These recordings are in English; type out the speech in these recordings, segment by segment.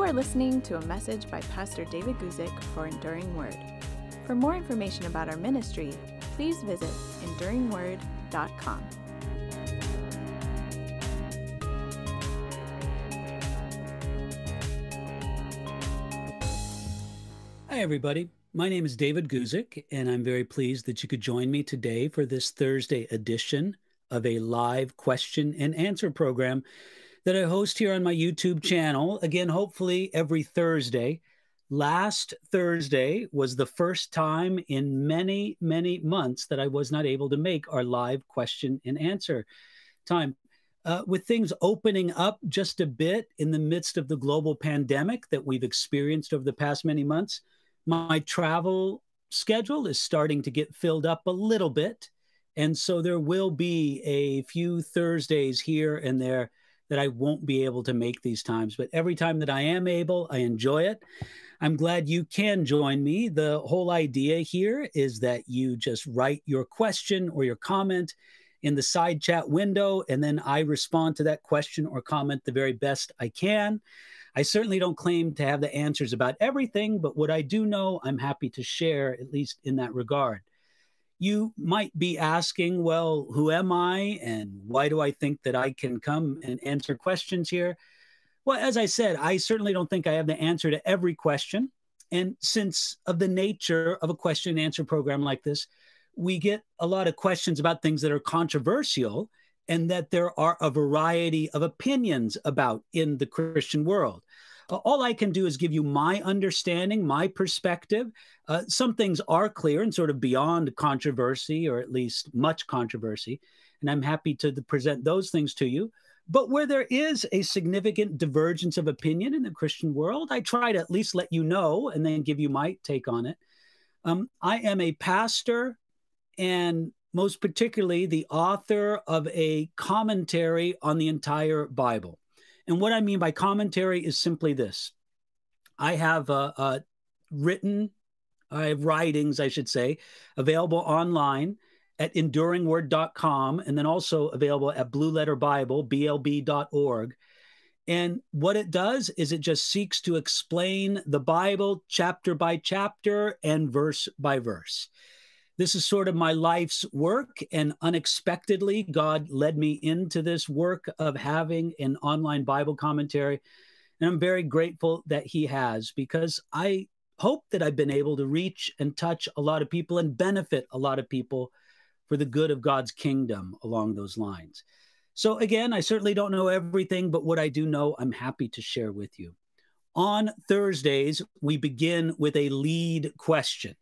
You are listening to a message by Pastor David Guzik for Enduring Word. For more information about our ministry, please visit enduringword.com. Hi, everybody. My name is David Guzik, and I'm very pleased that you could join me today for this Thursday edition of a live question and answer program that I host here on my YouTube channel. Again, hopefully every Thursday. Last Thursday was the first time in many, many months that I was not able to make our live question and answer time. Uh, with things opening up just a bit in the midst of the global pandemic that we've experienced over the past many months, my travel schedule is starting to get filled up a little bit. And so there will be a few Thursdays here and there that I won't be able to make these times. But every time that I am able, I enjoy it. I'm glad you can join me. The whole idea here is that you just write your question or your comment in the side chat window, and then I respond to that question or comment the very best I can. I certainly don't claim to have the answers about everything, but what I do know, I'm happy to share, at least in that regard you might be asking, well, who am I and why do I think that I can come and answer questions here? Well, as I said, I certainly don't think I have the answer to every question. And since of the nature of a question and answer program like this, we get a lot of questions about things that are controversial and that there are a variety of opinions about in the Christian world. All I can do is give you my understanding, my perspective. Uh, some things are clear and sort of beyond controversy, or at least much controversy. And I'm happy to present those things to you. But where there is a significant divergence of opinion in the Christian world, I try to at least let you know and then give you my take on it. Um, I am a pastor and most particularly the author of a commentary on the entire Bible. And what I mean by commentary is simply this I have uh, uh, written, I have writings, I should say, available online at enduringword.com and then also available at Blue Letter Bible, blb.org. And what it does is it just seeks to explain the Bible chapter by chapter and verse by verse this is sort of my life's work. And unexpectedly, God led me into this work of having an online Bible commentary. And I'm very grateful that He has because I hope that I've been able to reach and touch a lot of people and benefit a lot of people for the good of God's kingdom along those lines. So, again, I certainly don't know everything, but what I do know, I'm happy to share with you. On Thursdays, we begin with a lead question.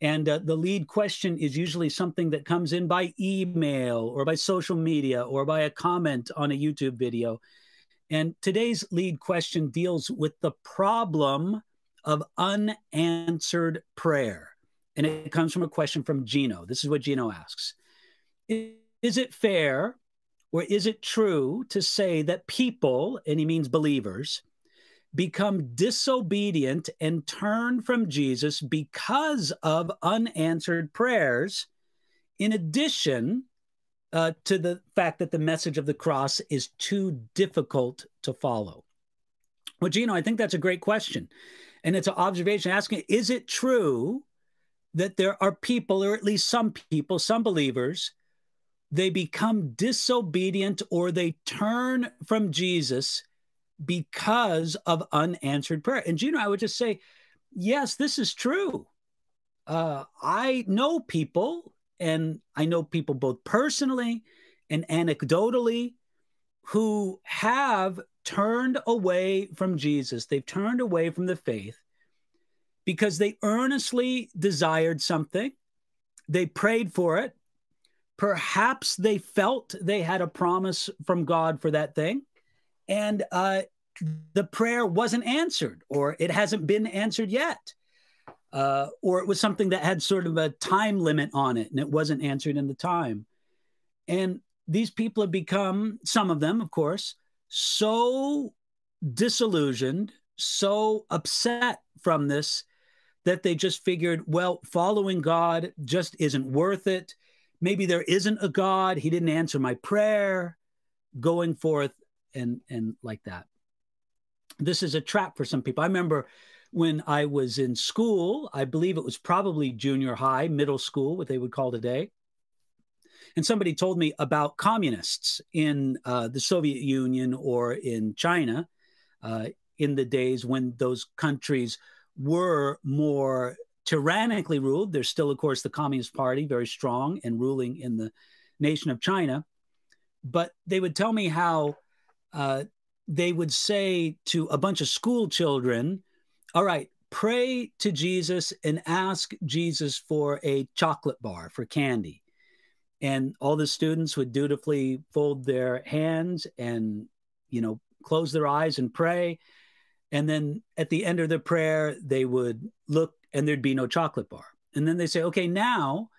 And uh, the lead question is usually something that comes in by email or by social media or by a comment on a YouTube video. And today's lead question deals with the problem of unanswered prayer. And it comes from a question from Gino. This is what Gino asks Is it fair or is it true to say that people, and he means believers, become disobedient and turn from Jesus because of unanswered prayers, in addition uh, to the fact that the message of the cross is too difficult to follow? Well, Gino, I think that's a great question. And it's an observation asking is it true that there are people, or at least some people, some believers, they become disobedient or they turn from Jesus because of unanswered prayer. And Gino, I would just say, yes, this is true. Uh, I know people, and I know people both personally and anecdotally who have turned away from Jesus. They've turned away from the faith because they earnestly desired something. They prayed for it. Perhaps they felt they had a promise from God for that thing and uh, the prayer wasn't answered, or it hasn't been answered yet, uh, or it was something that had sort of a time limit on it and it wasn't answered in the time. And these people have become, some of them, of course, so disillusioned, so upset from this that they just figured, well, following God just isn't worth it. Maybe there isn't a God. He didn't answer my prayer. Going forth and and like that. this is a trap for some people. I remember when I was in school, I believe it was probably junior high, middle school, what they would call today. And somebody told me about communists in uh, the Soviet Union or in China uh, in the days when those countries were more tyrannically ruled. There's still, of course, the Communist Party very strong and ruling in the nation of China. But they would tell me how uh, they would say to a bunch of school children, All right, pray to Jesus and ask Jesus for a chocolate bar, for candy. And all the students would dutifully fold their hands and, you know, close their eyes and pray. And then at the end of the prayer, they would look and there'd be no chocolate bar. And then they say, okay, now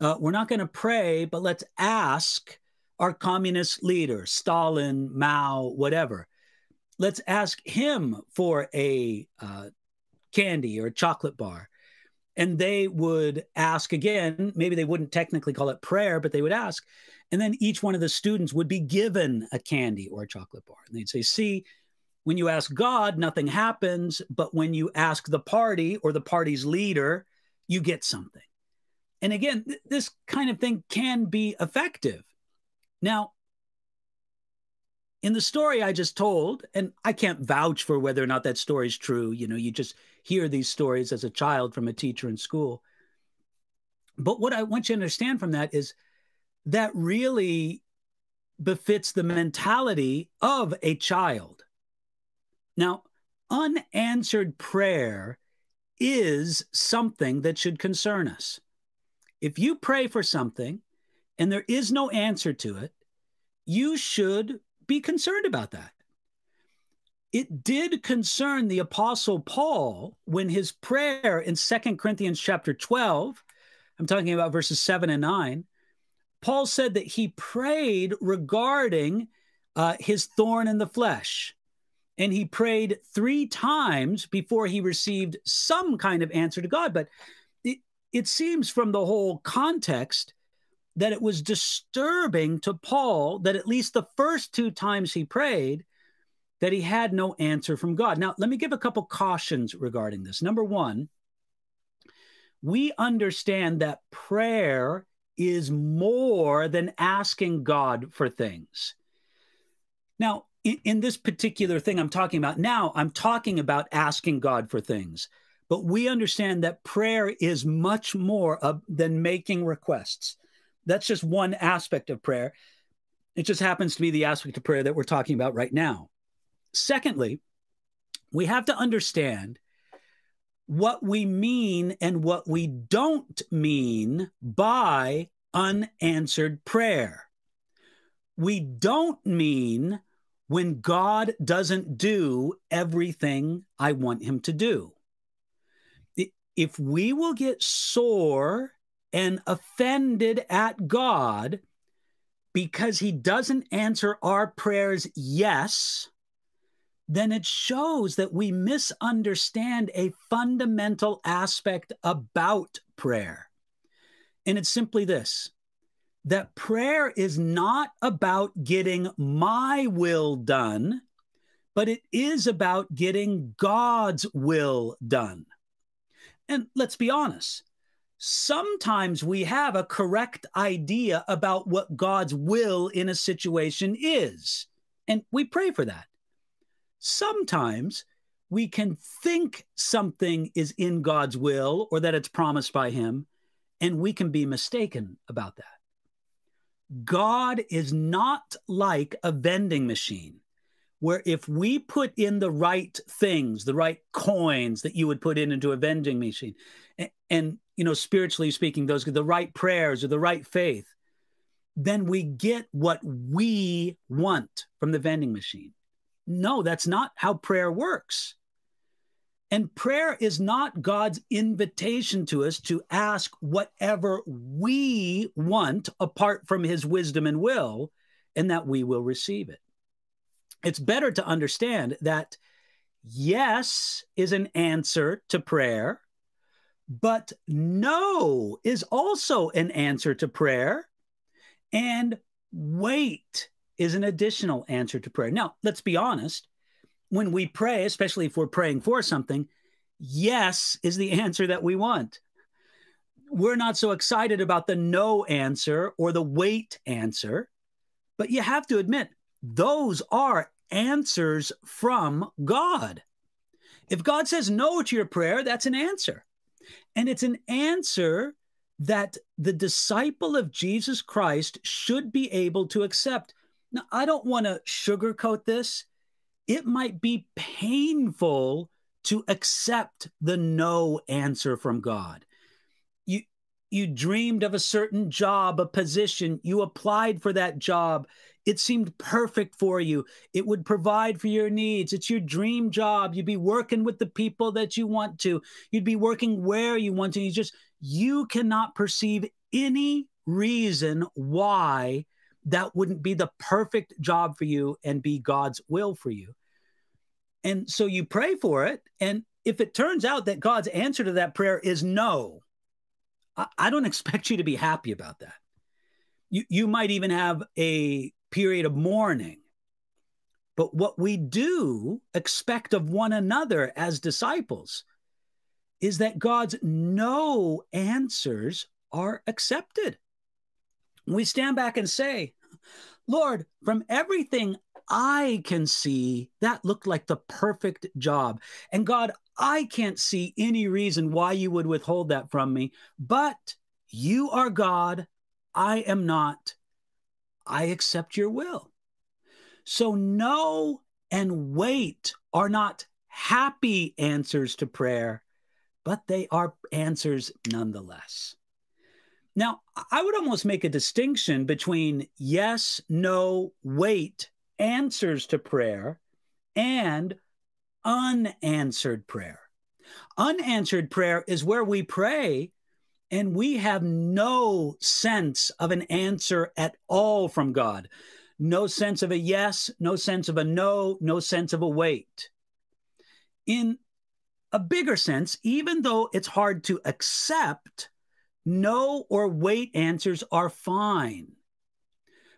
uh, we're not going to pray, but let's ask our communist leader, Stalin, Mao, whatever. Let's ask him for a uh, candy or a chocolate bar. And they would ask again, maybe they wouldn't technically call it prayer, but they would ask. And then each one of the students would be given a candy or a chocolate bar. And they'd say, see, when you ask God, nothing happens. But when you ask the party or the party's leader, you get something. And again, th- this kind of thing can be effective. Now, in the story I just told, and I can't vouch for whether or not that story is true, you know, you just hear these stories as a child from a teacher in school. But what I want you to understand from that is that really befits the mentality of a child. Now, unanswered prayer is something that should concern us. If you pray for something and there is no answer to it, you should be concerned about that. It did concern the apostle Paul when his prayer in Second Corinthians chapter 12, I'm talking about verses 7 and 9, Paul said that he prayed regarding uh, his thorn in the flesh and he prayed three times before he received some kind of answer to God. But it, it seems from the whole context that it was disturbing to Paul that at least the first two times he prayed, that he had no answer from God. Now, let me give a couple cautions regarding this. Number one, we understand that prayer is more than asking God for things. Now, in, in this particular thing I'm talking about now, I'm talking about asking God for things. But we understand that prayer is much more of, than making requests. That's just one aspect of prayer. It just happens to be the aspect of prayer that we're talking about right now. Secondly, we have to understand what we mean and what we don't mean by unanswered prayer. We don't mean when God doesn't do everything I want him to do. If we will get sore and offended at God because he doesn't answer our prayers yes, then it shows that we misunderstand a fundamental aspect about prayer. And it's simply this that prayer is not about getting my will done, but it is about getting God's will done. And let's be honest, sometimes we have a correct idea about what God's will in a situation is, and we pray for that. Sometimes we can think something is in God's will or that it's promised by Him, and we can be mistaken about that. God is not like a vending machine where if we put in the right things, the right coins that you would put in into a vending machine, and, and you know, spiritually speaking, those the right prayers or the right faith, then we get what we want from the vending machine. No, that's not how prayer works. And prayer is not God's invitation to us to ask whatever we want apart from his wisdom and will, and that we will receive it. It's better to understand that yes is an answer to prayer, but no is also an answer to prayer, and wait is an additional answer to prayer. Now, let's be honest when we pray, especially if we're praying for something, yes is the answer that we want. We're not so excited about the no answer or the wait answer, but you have to admit, those are answers from God. If God says no to your prayer, that's an answer. And it's an answer that the disciple of Jesus Christ should be able to accept. Now, I don't want to sugarcoat this. It might be painful to accept the no answer from God. You, you dreamed of a certain job, a position, you applied for that job. It seemed perfect for you. It would provide for your needs. It's your dream job. You'd be working with the people that you want to. You'd be working where you want to. You just, you cannot perceive any reason why that wouldn't be the perfect job for you and be God's will for you. And so you pray for it. And if it turns out that God's answer to that prayer is no, I, I don't expect you to be happy about that. You, you might even have a period of mourning. But what we do expect of one another as disciples is that God's no answers are accepted. We stand back and say, Lord, from everything I can see, that looked like the perfect job. And God, I can't see any reason why you would withhold that from me, but you are God. I am not. I accept your will. So, no and wait are not happy answers to prayer, but they are answers nonetheless. Now, I would almost make a distinction between yes, no, wait answers to prayer and unanswered prayer. Unanswered prayer is where we pray and we have no sense of an answer at all from God. No sense of a yes, no sense of a no, no sense of a wait. In a bigger sense, even though it's hard to accept, no or wait answers are fine.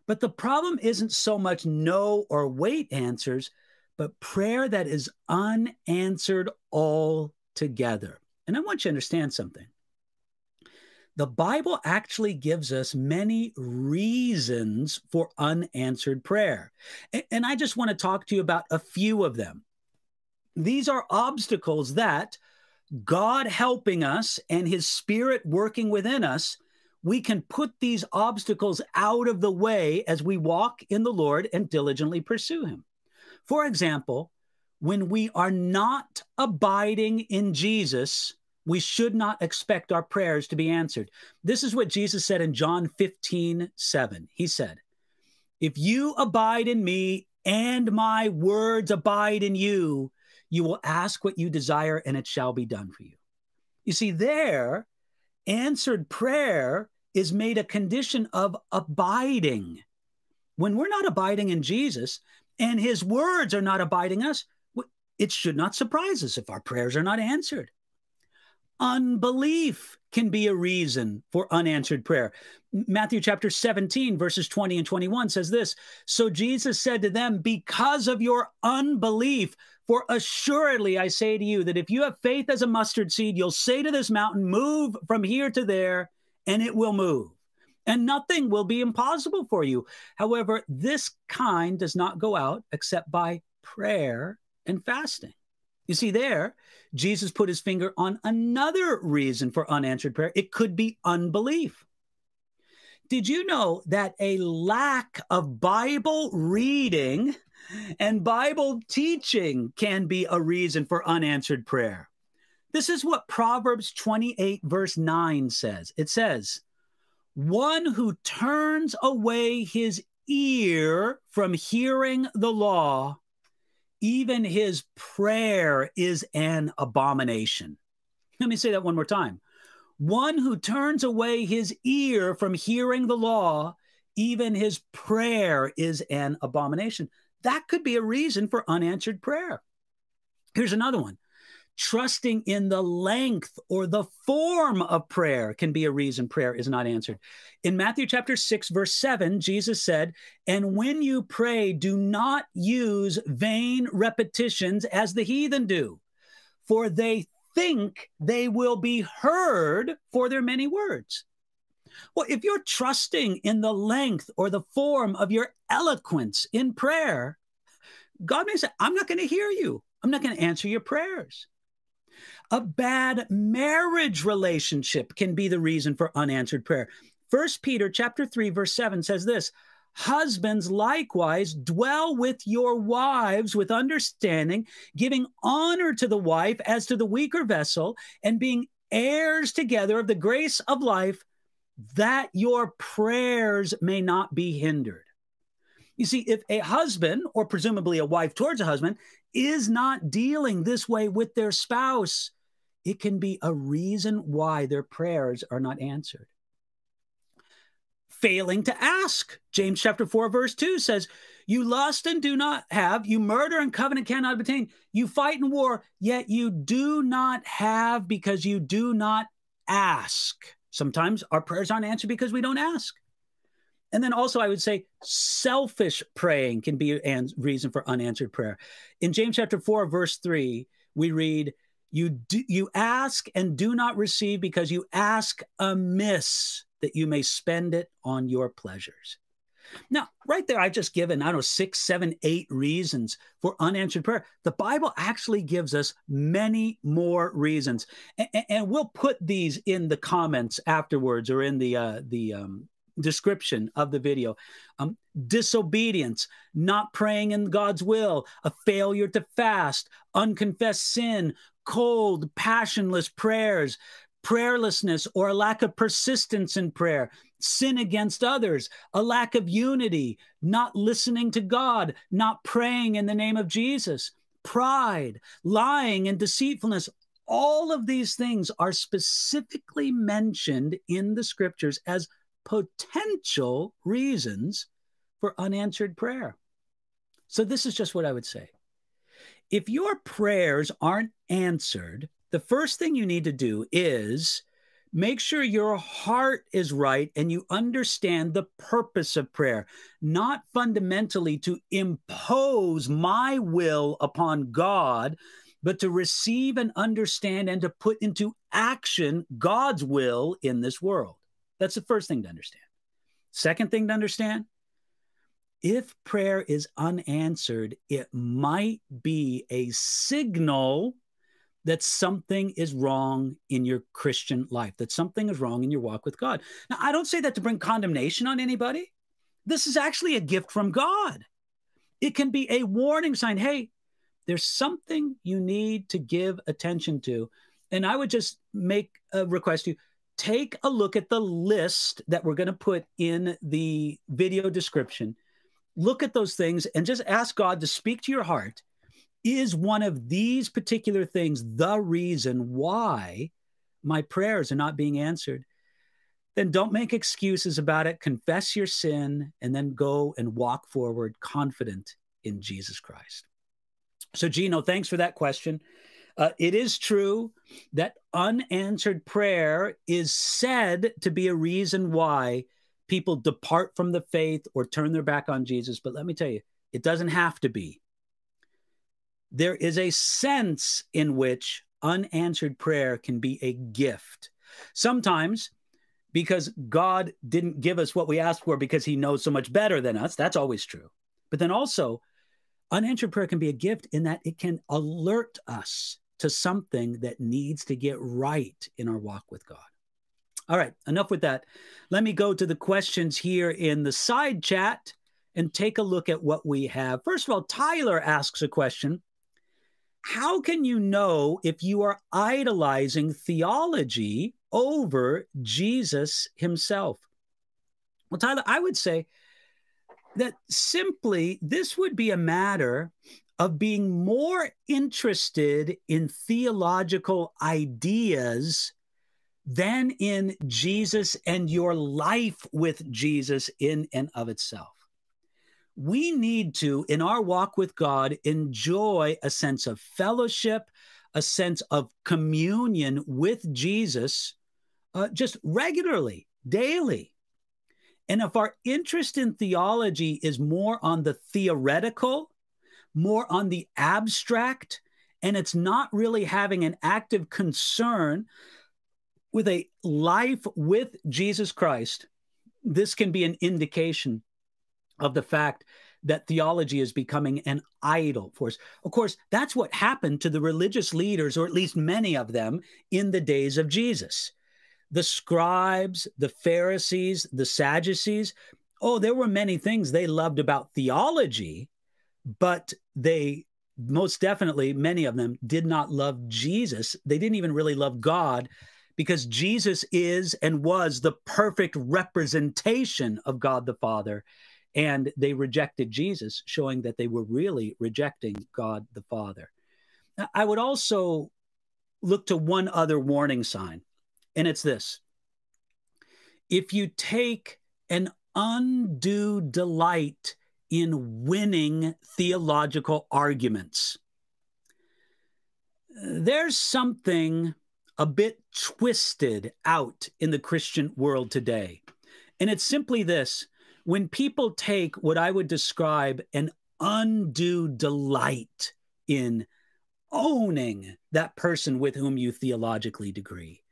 But the problem isn't so much no or wait answers, but prayer that is unanswered altogether. And I want you to understand something the Bible actually gives us many reasons for unanswered prayer. And I just want to talk to you about a few of them. These are obstacles that God helping us and his spirit working within us, we can put these obstacles out of the way as we walk in the Lord and diligently pursue him. For example, when we are not abiding in Jesus, we should not expect our prayers to be answered. This is what Jesus said in John 15, 7. He said, If you abide in me and my words abide in you, you will ask what you desire and it shall be done for you. You see, there, answered prayer is made a condition of abiding. When we're not abiding in Jesus and his words are not abiding us, it should not surprise us if our prayers are not answered. Unbelief can be a reason for unanswered prayer. Matthew chapter 17, verses 20 and 21 says this So Jesus said to them, Because of your unbelief, for assuredly I say to you that if you have faith as a mustard seed, you'll say to this mountain, Move from here to there, and it will move. And nothing will be impossible for you. However, this kind does not go out except by prayer and fasting. You see, there, Jesus put his finger on another reason for unanswered prayer. It could be unbelief. Did you know that a lack of Bible reading and Bible teaching can be a reason for unanswered prayer? This is what Proverbs 28, verse 9 says. It says, One who turns away his ear from hearing the law even his prayer is an abomination. Let me say that one more time. One who turns away his ear from hearing the law, even his prayer is an abomination. That could be a reason for unanswered prayer. Here's another one Trusting in the length or the form of prayer can be a reason prayer is not answered. In Matthew chapter 6, verse 7, Jesus said, And when you pray, do not use vain repetitions as the heathen do, for they think they will be heard for their many words. Well, if you're trusting in the length or the form of your eloquence in prayer, God may say, I'm not going to hear you. I'm not going to answer your prayers. A bad marriage relationship can be the reason for unanswered prayer. First Peter chapter 3 verse 7 says this, Husbands likewise dwell with your wives with understanding, giving honor to the wife as to the weaker vessel, and being heirs together of the grace of life, that your prayers may not be hindered. You see, if a husband, or presumably a wife towards a husband, is not dealing this way with their spouse, it can be a reason why their prayers are not answered. Failing to ask. James chapter 4, verse 2 says, You lust and do not have, you murder and covenant cannot obtain, you fight in war, yet you do not have because you do not ask. Sometimes our prayers aren't answered because we don't ask. And then also, I would say selfish praying can be a reason for unanswered prayer. In James chapter 4, verse 3, we read, you, do, you ask and do not receive because you ask amiss that you may spend it on your pleasures. Now, right there, I've just given, I don't know, six, seven, eight reasons for unanswered prayer. The Bible actually gives us many more reasons. And, and we'll put these in the comments afterwards or in the, uh, the um, description of the video. Um, disobedience, not praying in God's will, a failure to fast, unconfessed sin, cold, passionless prayers, prayerlessness or a lack of persistence in prayer, sin against others, a lack of unity, not listening to God, not praying in the name of Jesus, pride, lying, and deceitfulness. All of these things are specifically mentioned in the scriptures as potential reasons for unanswered prayer. So, this is just what I would say if your prayers aren't answered, the first thing you need to do is make sure your heart is right and you understand the purpose of prayer, not fundamentally to impose my will upon God, but to receive and understand and to put into action God's will in this world. That's the first thing to understand. Second thing to understand if prayer is unanswered, it might be a signal that something is wrong in your Christian life, that something is wrong in your walk with God. Now, I don't say that to bring condemnation on anybody. This is actually a gift from God. It can be a warning sign hey, there's something you need to give attention to. And I would just make a request to you take a look at the list that we're going to put in the video description look at those things and just ask God to speak to your heart. Is one of these particular things the reason why my prayers are not being answered? Then don't make excuses about it. Confess your sin and then go and walk forward confident in Jesus Christ. So, Gino, thanks for that question. Uh, it is true that unanswered prayer is said to be a reason why people depart from the faith or turn their back on Jesus. But let me tell you, it doesn't have to be. There is a sense in which unanswered prayer can be a gift. Sometimes because God didn't give us what we asked for because he knows so much better than us. That's always true. But then also, unanswered prayer can be a gift in that it can alert us to something that needs to get right in our walk with God. All right, enough with that. Let me go to the questions here in the side chat and take a look at what we have. First of all, Tyler asks a question How can you know if you are idolizing theology over Jesus himself? Well, Tyler, I would say that simply this would be a matter of being more interested in theological ideas than in Jesus and your life with Jesus in and of itself. We need to, in our walk with God, enjoy a sense of fellowship, a sense of communion with Jesus uh, just regularly, daily. And if our interest in theology is more on the theoretical, more on the abstract, and it's not really having an active concern with a life with Jesus Christ, this can be an indication of the fact that theology is becoming an idol for us. Of course, that's what happened to the religious leaders, or at least many of them, in the days of Jesus. The scribes, the Pharisees, the Sadducees, oh, there were many things they loved about theology, but they most definitely, many of them did not love Jesus. They didn't even really love God because Jesus is and was the perfect representation of God the Father. And they rejected Jesus, showing that they were really rejecting God the Father. I would also look to one other warning sign, and it's this if you take an undue delight in winning theological arguments, there's something a bit twisted out in the Christian world today. And it's simply this when people take what I would describe an undue delight in owning that person with whom you theologically degree,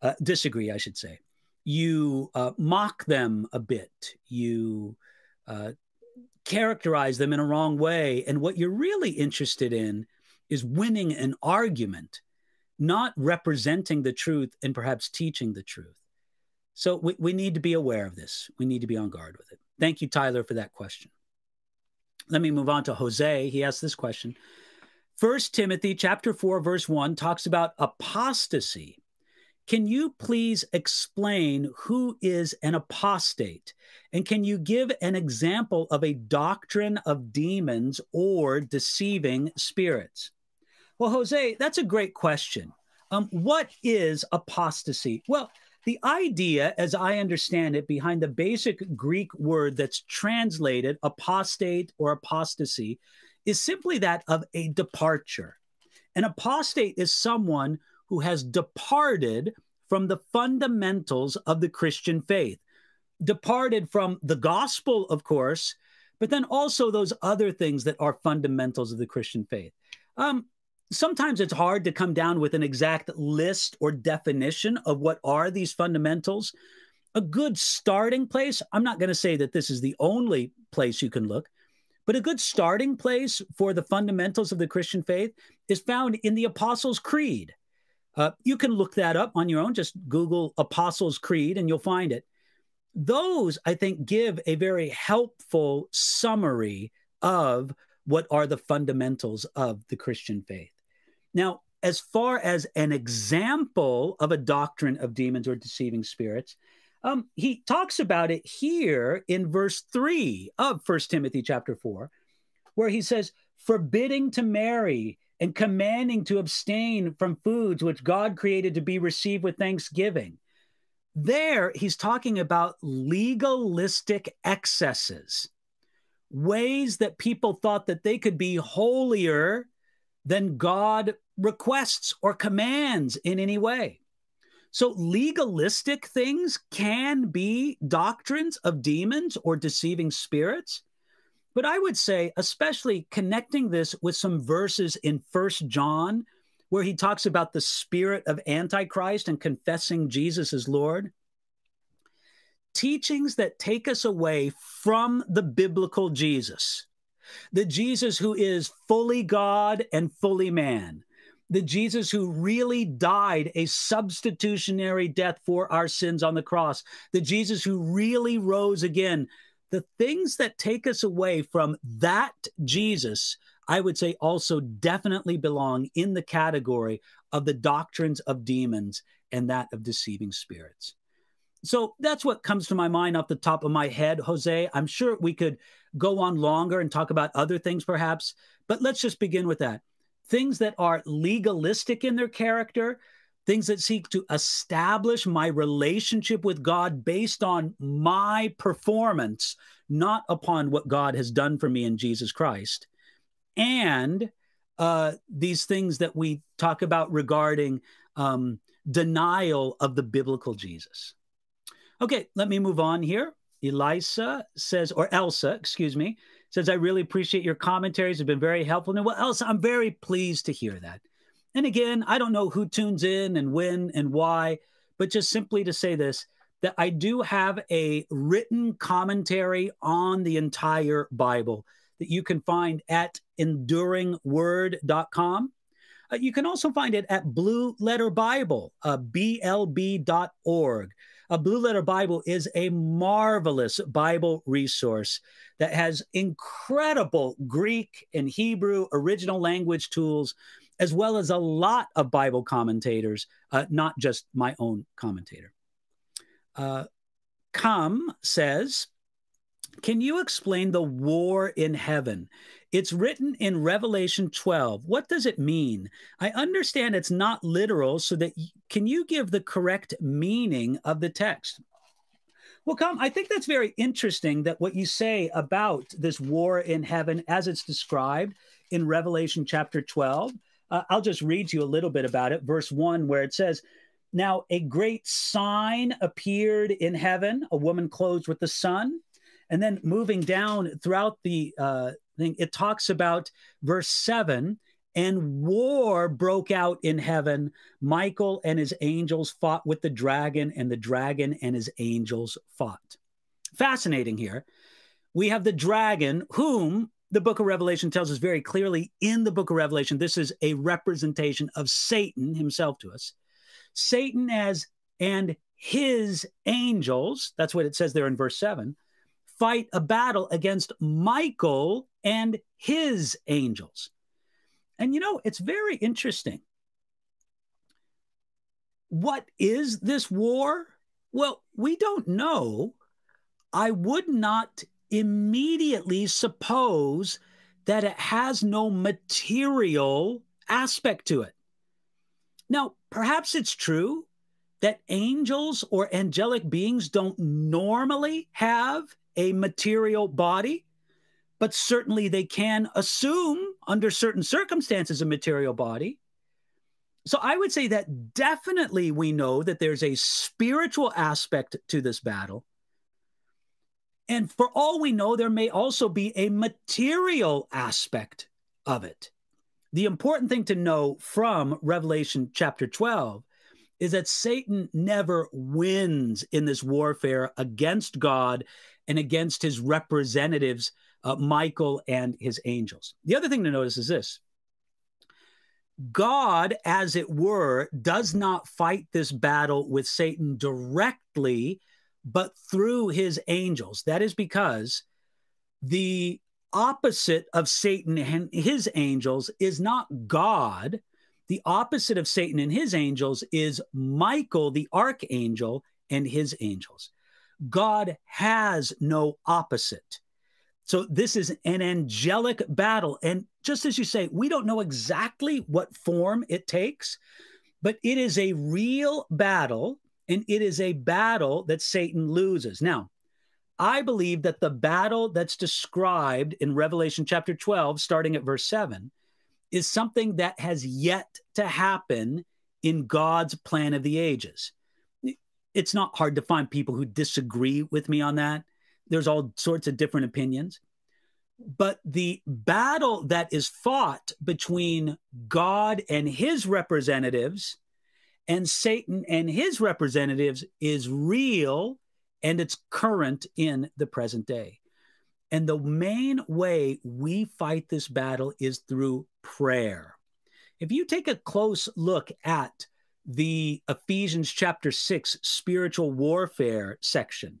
uh, disagree, I should say. You uh, mock them a bit. You uh, characterize them in a wrong way. And what you're really interested in is winning an argument not representing the truth and perhaps teaching the truth. So we, we need to be aware of this. We need to be on guard with it. Thank you, Tyler, for that question. Let me move on to Jose. He asked this question. First Timothy chapter 4 verse 1 talks about apostasy. Can you please explain who is an apostate? And can you give an example of a doctrine of demons or deceiving spirits? Well, Jose, that's a great question. Um, what is apostasy? Well, the idea, as I understand it, behind the basic Greek word that's translated apostate or apostasy is simply that of a departure. An apostate is someone who has departed from the fundamentals of the Christian faith, departed from the gospel, of course, but then also those other things that are fundamentals of the Christian faith. Um, sometimes it's hard to come down with an exact list or definition of what are these fundamentals. A good starting place, I'm not going to say that this is the only place you can look, but a good starting place for the fundamentals of the Christian faith is found in the Apostles' Creed. Uh, you can look that up on your own. Just Google Apostles' Creed and you'll find it. Those, I think, give a very helpful summary of what are the fundamentals of the Christian faith. Now, as far as an example of a doctrine of demons or deceiving spirits, um, he talks about it here in verse 3 of First Timothy chapter 4, where he says, forbidding to marry and commanding to abstain from foods which God created to be received with thanksgiving. There, he's talking about legalistic excesses, ways that people thought that they could be holier than God requests or commands in any way. So, legalistic things can be doctrines of demons or deceiving spirits. But I would say, especially connecting this with some verses in First John, where he talks about the spirit of Antichrist and confessing Jesus as Lord, teachings that take us away from the biblical Jesus, the Jesus who is fully God and fully man, the Jesus who really died a substitutionary death for our sins on the cross, the Jesus who really rose again. The things that take us away from that Jesus, I would say also definitely belong in the category of the doctrines of demons and that of deceiving spirits. So that's what comes to my mind off the top of my head, Jose. I'm sure we could go on longer and talk about other things perhaps, but let's just begin with that things that are legalistic in their character, things that seek to establish my relationship with God based on my performance, not upon what God has done for me in Jesus Christ. And uh, these things that we talk about regarding um, denial of the biblical Jesus. Okay, let me move on here. Elisa says, or Elsa, excuse me, says, I really appreciate your commentaries. Have been very helpful. And well, Elsa, I'm very pleased to hear that. And again, I don't know who tunes in and when and why, but just simply to say this that I do have a written commentary on the entire Bible that you can find at enduringword.com. Uh, you can also find it at Blue Letter Bible, uh, blb.org. A Blue Letter Bible is a marvelous Bible resource that has incredible Greek and Hebrew original language tools, as well as a lot of Bible commentators, uh, not just my own commentator. Uh, Come says, Can you explain the war in heaven? It's written in Revelation 12. What does it mean? I understand it's not literal, so that can you give the correct meaning of the text? Well, come, I think that's very interesting that what you say about this war in heaven as it's described in Revelation chapter 12. Uh, I'll just read to you a little bit about it. Verse 1, where it says, Now a great sign appeared in heaven, a woman clothed with the sun. And then moving down throughout the uh, thing, it talks about verse seven, and war broke out in heaven. Michael and his angels fought with the dragon, and the dragon and his angels fought. Fascinating here. We have the dragon, whom the book of Revelation tells us very clearly in the book of Revelation, this is a representation of Satan himself to us. Satan as and his angels, that's what it says there in verse 7, fight a battle against Michael and his angels. And you know, it's very interesting. What is this war? Well, we don't know. I would not immediately suppose that it has no material aspect to it. Now, perhaps it's true that angels or angelic beings don't normally have a material body, but certainly they can assume, under certain circumstances, a material body. So I would say that definitely we know that there's a spiritual aspect to this battle. And for all we know, there may also be a material aspect of it. The important thing to know from Revelation chapter 12 is that Satan never wins in this warfare against God and against his representatives, uh, Michael and his angels. The other thing to notice is this God, as it were, does not fight this battle with Satan directly, but through his angels. That is because the opposite of Satan and his angels is not God. The opposite of Satan and his angels is Michael, the archangel, and his angels. God has no opposite. So this is an angelic battle. And just as you say, we don't know exactly what form it takes, but it is a real battle and it is a battle that Satan loses. Now, I believe that the battle that's described in Revelation chapter 12, starting at verse 7, is something that has yet to happen in God's plan of the ages it's not hard to find people who disagree with me on that. There's all sorts of different opinions. But the battle that is fought between God and his representatives and Satan and his representatives is real and it's current in the present day. And the main way we fight this battle is through prayer. If you take a close look at the Ephesians chapter 6 spiritual warfare section,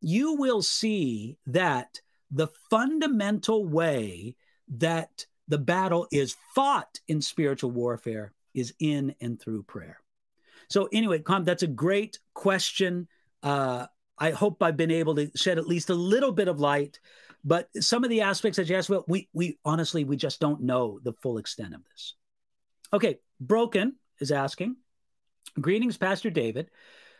you will see that the fundamental way that the battle is fought in spiritual warfare is in and through prayer. So, anyway, that's a great question. Uh, I hope I've been able to shed at least a little bit of light. But some of the aspects that you asked about, we, we honestly, we just don't know the full extent of this. Okay, Broken is asking Greetings, Pastor David.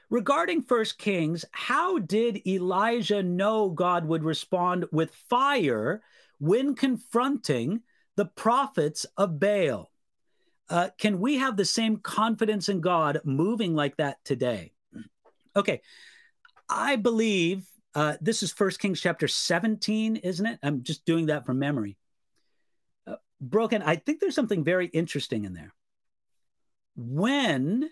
Regarding First Kings, how did Elijah know God would respond with fire when confronting the prophets of Baal. Uh, can we have the same confidence in God moving like that today? Okay, I believe uh, this is First Kings chapter 17, isn't it? I'm just doing that from memory. Uh, broken, I think there's something very interesting in there. When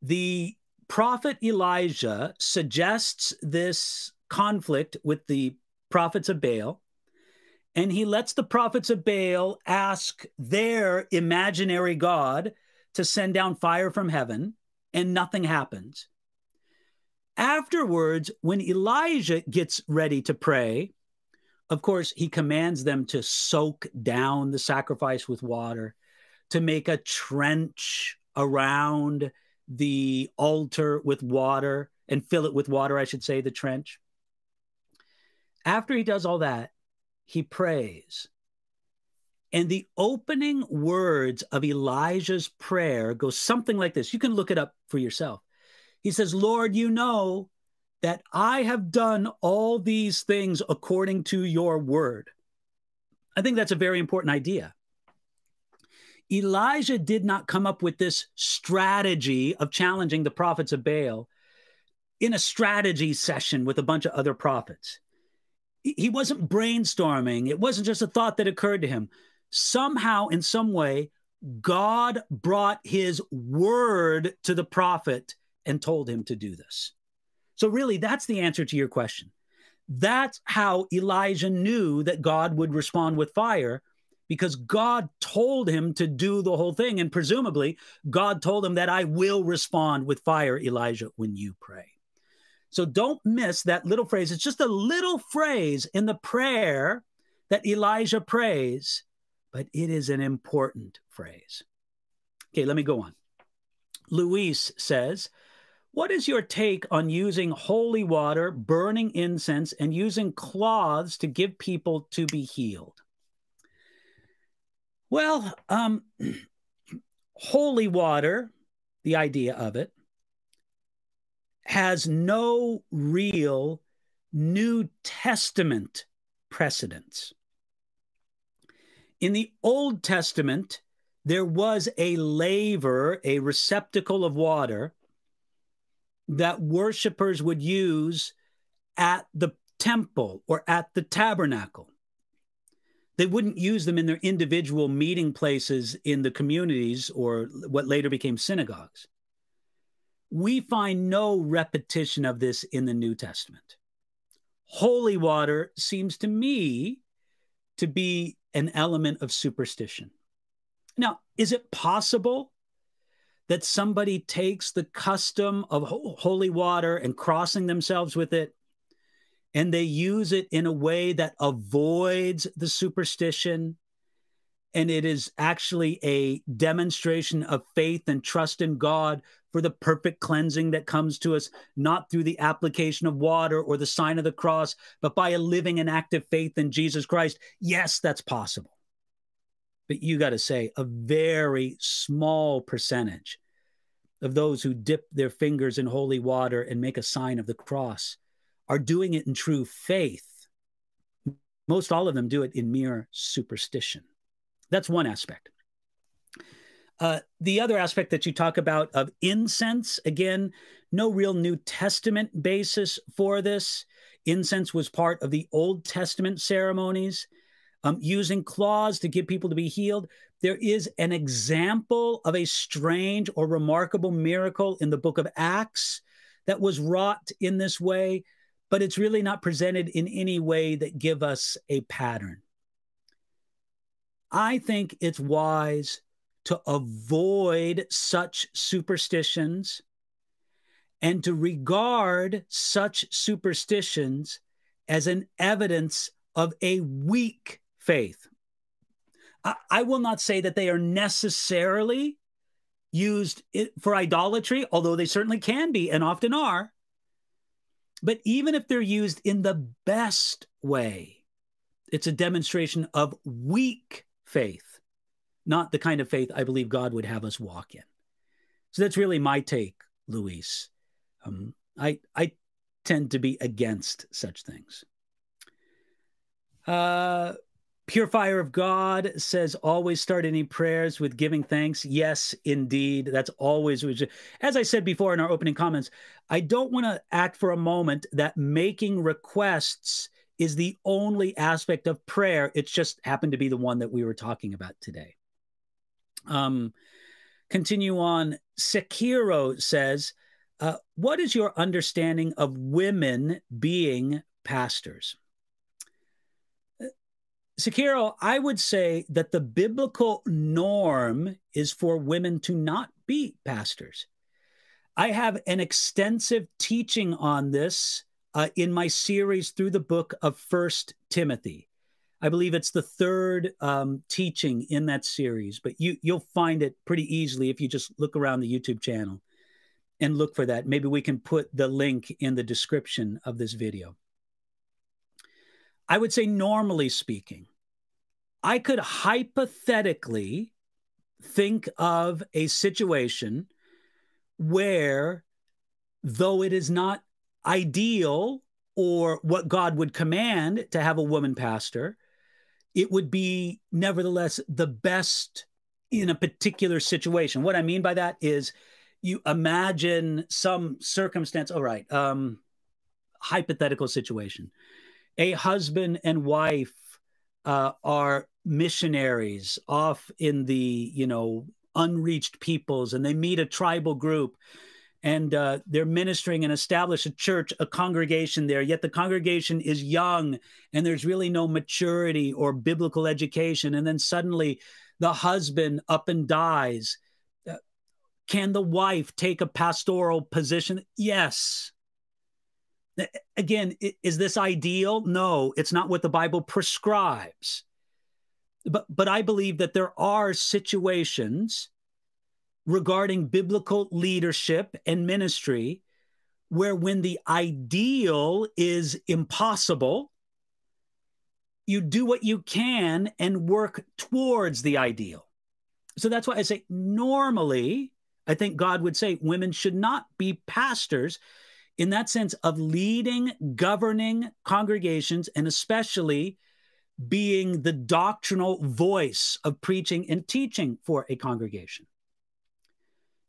the prophet Elijah suggests this conflict with the prophets of Baal, and he lets the prophets of Baal ask their imaginary God to send down fire from heaven, and nothing happens. Afterwards, when Elijah gets ready to pray, of course, he commands them to soak down the sacrifice with water, to make a trench around the altar with water and fill it with water, I should say, the trench. After he does all that, he prays. And the opening words of Elijah's prayer go something like this. You can look it up for yourself. He says, Lord, you know that I have done all these things according to your word. I think that's a very important idea. Elijah did not come up with this strategy of challenging the prophets of Baal in a strategy session with a bunch of other prophets. He wasn't brainstorming, it wasn't just a thought that occurred to him. Somehow, in some way, God brought his word to the prophet and told him to do this. So, really, that's the answer to your question. That's how Elijah knew that God would respond with fire because God told him to do the whole thing. And presumably, God told him that I will respond with fire, Elijah, when you pray. So don't miss that little phrase. It's just a little phrase in the prayer that Elijah prays, but it is an important phrase. Okay, let me go on. Luis says, what is your take on using holy water, burning incense, and using cloths to give people to be healed? Well, um, holy water, the idea of it, has no real New Testament precedence. In the Old Testament, there was a laver, a receptacle of water that worshipers would use at the temple or at the tabernacle. They wouldn't use them in their individual meeting places in the communities or what later became synagogues. We find no repetition of this in the New Testament. Holy water seems to me to be an element of superstition. Now, is it possible that somebody takes the custom of holy water and crossing themselves with it and they use it in a way that avoids the superstition and it is actually a demonstration of faith and trust in God for the perfect cleansing that comes to us, not through the application of water or the sign of the cross, but by a living and active faith in Jesus Christ. Yes, that's possible but you got to say a very small percentage of those who dip their fingers in holy water and make a sign of the cross are doing it in true faith. Most all of them do it in mere superstition. That's one aspect. Uh, the other aspect that you talk about of incense, again, no real New Testament basis for this. Incense was part of the Old Testament ceremonies um, using claws to get people to be healed. There is an example of a strange or remarkable miracle in the book of Acts that was wrought in this way, but it's really not presented in any way that give us a pattern. I think it's wise to avoid such superstitions and to regard such superstitions as an evidence of a weak faith. I, will not say that they are necessarily used for idolatry, although they certainly can be and often are. But even if they're used in the best way, it's a demonstration of weak faith, not the kind of faith I believe God would have us walk in. So that's really my take, Luis. Um, I I tend to be against such things. Uh, Pure Fire of God says, always start any prayers with giving thanks. Yes, indeed. That's always, as I said before in our opening comments, I don't want to act for a moment that making requests is the only aspect of prayer. It's just happened to be the one that we were talking about today. Um, continue on. Sekiro says, uh, What is your understanding of women being pastors? Sekiro, I would say that the biblical norm is for women to not be pastors. I have an extensive teaching on this uh, in my series through the book of First Timothy. I believe it's the third um, teaching in that series, but you you'll find it pretty easily if you just look around the YouTube channel and look for that. Maybe we can put the link in the description of this video. I would say, normally speaking, I could hypothetically think of a situation where, though it is not ideal or what God would command to have a woman pastor, it would be nevertheless the best in a particular situation. What I mean by that is you imagine some circumstance, all right, um, hypothetical situation. A husband and wife uh, are missionaries off in the, you know, unreached peoples, and they meet a tribal group and uh, they're ministering and establish a church, a congregation there. Yet the congregation is young and there's really no maturity or biblical education. And then suddenly the husband up and dies. Uh, can the wife take a pastoral position? Yes. Again, is this ideal? No, it's not what the Bible prescribes. But, but I believe that there are situations regarding biblical leadership and ministry, where when the ideal is impossible, you do what you can and work towards the ideal. So that's why I say normally, I think God would say women should not be pastors in that sense of leading, governing congregations, and especially being the doctrinal voice of preaching and teaching for a congregation.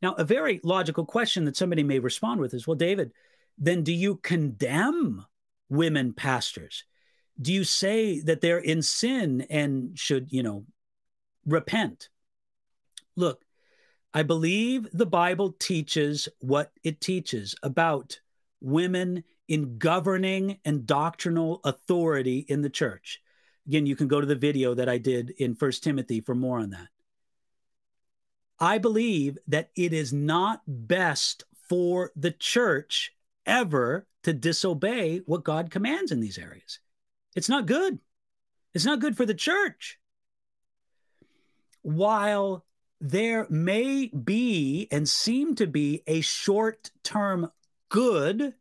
Now, a very logical question that somebody may respond with is well, David, then do you condemn women pastors? Do you say that they're in sin and should, you know, repent? Look, I believe the Bible teaches what it teaches about women in governing and doctrinal authority in the church. Again, you can go to the video that I did in First Timothy for more on that. I believe that it is not best for the church ever to disobey what God commands in these areas. It's not good. It's not good for the church. While there may be and seem to be a short term good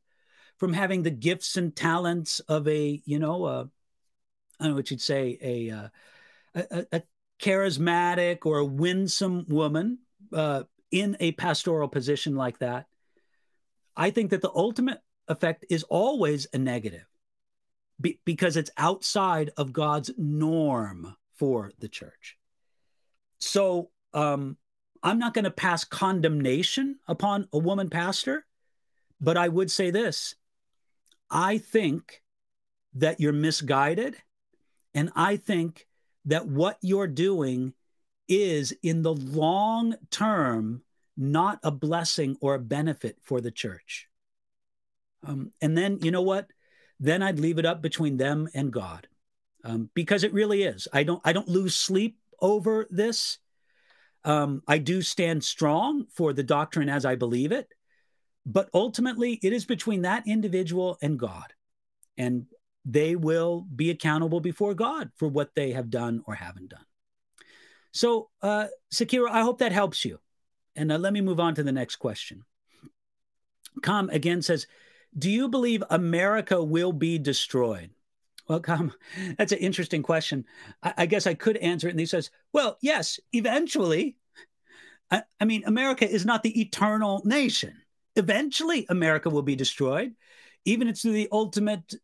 from having the gifts and talents of a, you know, a, I don't know what you'd say, a, uh, a, a, charismatic or a winsome woman uh, in a pastoral position like that, I think that the ultimate effect is always a negative be- because it's outside of God's norm for the church. So um, I'm not going to pass condemnation upon a woman pastor, but I would say this I think that you're misguided. And I think that what you're doing is in the long term not a blessing or a benefit for the church. Um, and then, you know what? Then I'd leave it up between them and God, um, because it really is. I don't. I don't lose sleep over this. Um, I do stand strong for the doctrine as I believe it, but ultimately, it is between that individual and God, and they will be accountable before God for what they have done or haven't done. So, uh, Sakira, I hope that helps you. And uh, let me move on to the next question. Com again says, Do you believe America will be destroyed? Well, Com, that's an interesting question. I, I guess I could answer it. And he says, Well, yes, eventually. I, I mean, America is not the eternal nation. Eventually, America will be destroyed even it's the ultimate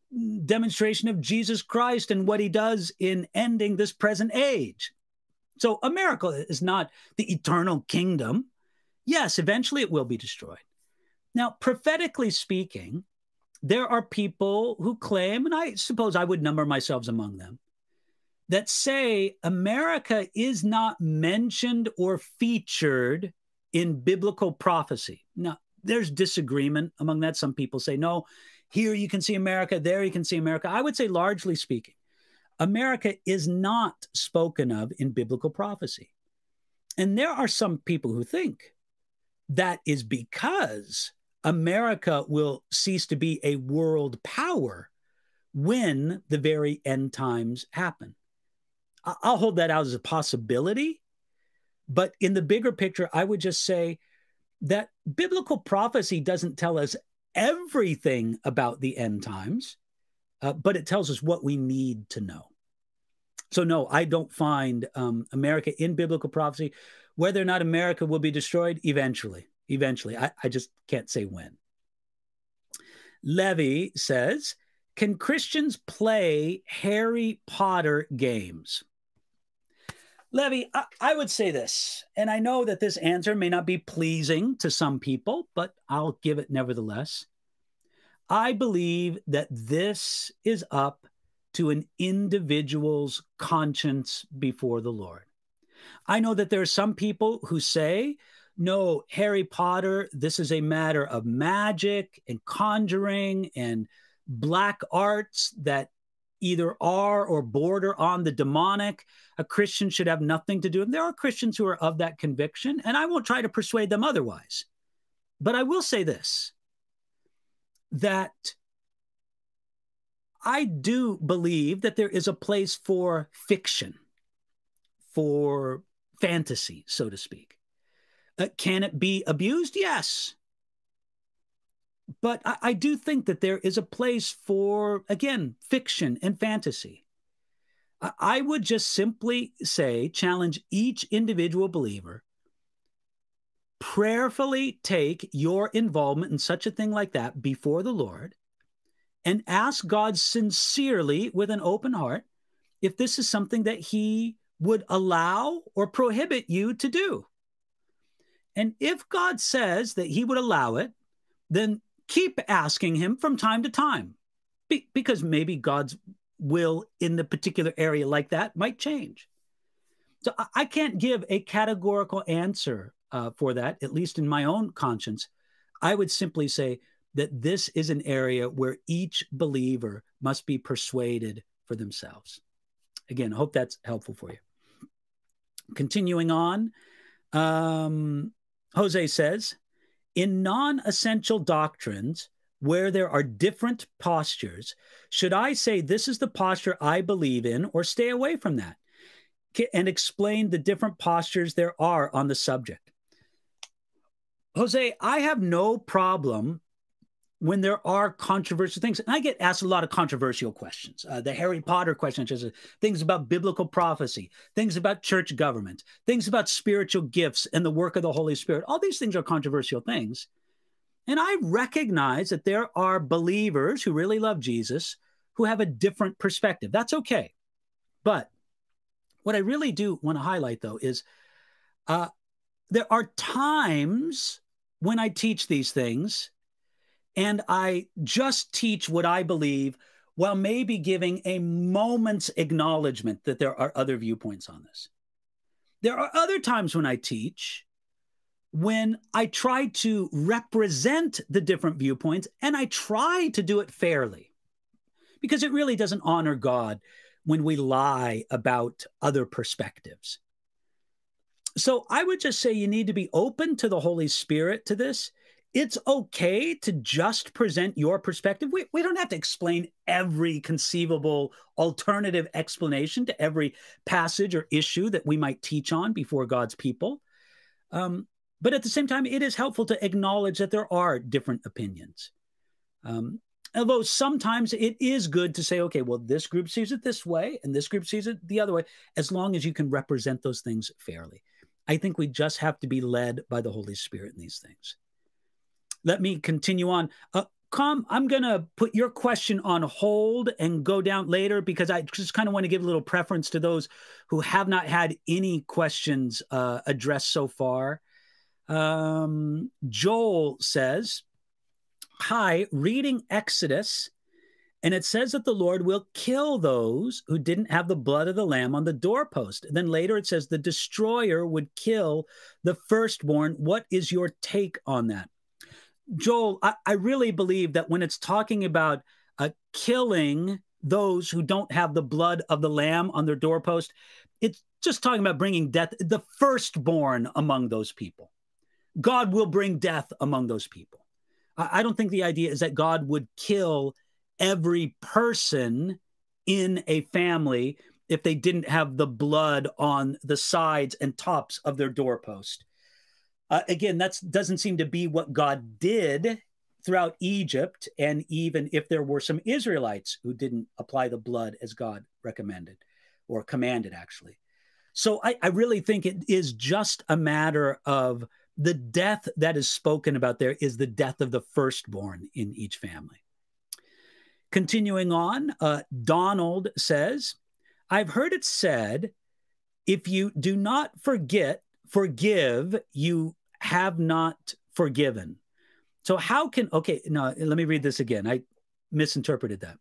demonstration of Jesus Christ and what he does in ending this present age. So America is not the eternal kingdom. Yes, eventually it will be destroyed. Now, prophetically speaking, there are people who claim, and I suppose I would number myself among them, that say America is not mentioned or featured in biblical prophecy. Now, there's disagreement among that. Some people say, no, here you can see America, there you can see America. I would say, largely speaking, America is not spoken of in biblical prophecy. And there are some people who think that is because America will cease to be a world power when the very end times happen. I'll hold that out as a possibility. But in the bigger picture, I would just say that biblical prophecy doesn't tell us everything about the end times, uh, but it tells us what we need to know. So, no, I don't find um, America in biblical prophecy. Whether or not America will be destroyed, eventually, eventually. I, I just can't say when. Levy says, Can Christians play Harry Potter games? Levy, I, I, would say this, and I know that this answer may not be pleasing to some people, but I'll give it nevertheless. I believe that this is up to an individual's conscience before the Lord. I know that there are some people who say, no, Harry Potter, this is a matter of magic and conjuring and black arts that either are or border on the demonic. A Christian should have nothing to do. And there are Christians who are of that conviction, and I won't try to persuade them otherwise. But I will say this that I do believe that there is a place for fiction, for fantasy, so to speak. Uh, can it be abused? Yes. But I, I do think that there is a place for, again, fiction and fantasy. I, I would just simply say, challenge each individual believer prayerfully take your involvement in such a thing like that before the Lord and ask God sincerely with an open heart if this is something that He would allow or prohibit you to do. And if God says that He would allow it, then keep asking him from time to time Be- because maybe God's will in the particular area like that might change. So I, I can't give a categorical answer uh, for that, at least in my own conscience. I would simply say that this is an area where each believer must be persuaded for themselves. Again, I hope that's helpful for you. Continuing on, um, Jose says, in non essential doctrines, where there are different postures, should I say this is the posture I believe in or stay away from that? And explain the different postures there are on the subject. Jose, I have no problem when there are controversial things, and I get asked a lot of controversial questions. Uh, the Harry Potter question, just things about biblical prophecy, things about church government, things about spiritual gifts and the work of the Holy Spirit. All these things are controversial things. And I recognize that there are believers who really love Jesus who have a different perspective. That's okay. But what I really do want to highlight, though, is uh, there are times when I teach these things and I just teach what I believe while maybe giving a moment's acknowledgement that there are other viewpoints on this. There are other times when I teach when I try to represent the different viewpoints and I try to do it fairly because it really doesn't honor God when we lie about other perspectives. So I would just say you need to be open to the Holy Spirit to this it's okay to just present your perspective. We, we don't have to explain every conceivable alternative explanation to every passage or issue that we might teach on before God's people. Um, but at the same time, it is helpful to acknowledge that there are different opinions. Um, although sometimes it is good to say, okay, well, this group sees it this way and this group sees it the other way, as long as you can represent those things fairly. I think we just have to be led by the Holy Spirit in these things let me continue on. Uh, I'm going to put your question on hold and go down later because I just kind of want to give a little preference to those who have not had any questions uh, addressed so far. Um, Joel says, Hi, reading Exodus, and it says that the Lord will kill those who didn't have the blood of the lamb on the doorpost. then later it says the destroyer would kill the firstborn. What is your take on that? Joel, I, I really believe that when it's talking about uh, killing those who don't have the blood of the lamb on their doorpost, it's just talking about bringing death, the firstborn among those people. God will bring death among those people. I, I don't think the idea is that God would kill every person in a family if they didn't have the blood on the sides and tops of their doorpost. Uh, again, that doesn't seem to be what God did throughout Egypt, and even if there were some Israelites who didn't apply the blood as God recommended or commanded, actually. So I, I really think it is just a matter of the death that is spoken about there is the death of the firstborn in each family. Continuing on, uh, Donald says, I've heard it said, if you do not forget forgive, you have not forgiven. So, how can, okay, no, let me read this again. I misinterpreted that.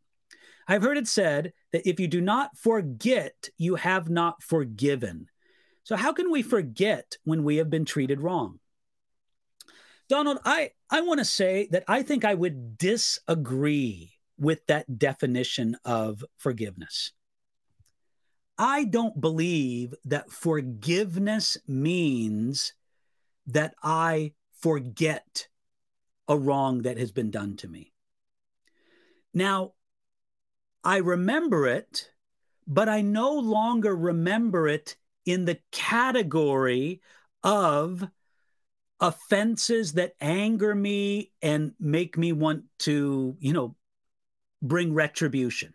I've heard it said that if you do not forget, you have not forgiven. So, how can we forget when we have been treated wrong? Donald, I, I want to say that I think I would disagree with that definition of forgiveness. I don't believe that forgiveness means that I forget a wrong that has been done to me. Now, I remember it, but I no longer remember it in the category of offenses that anger me and make me want to, you know, bring retribution.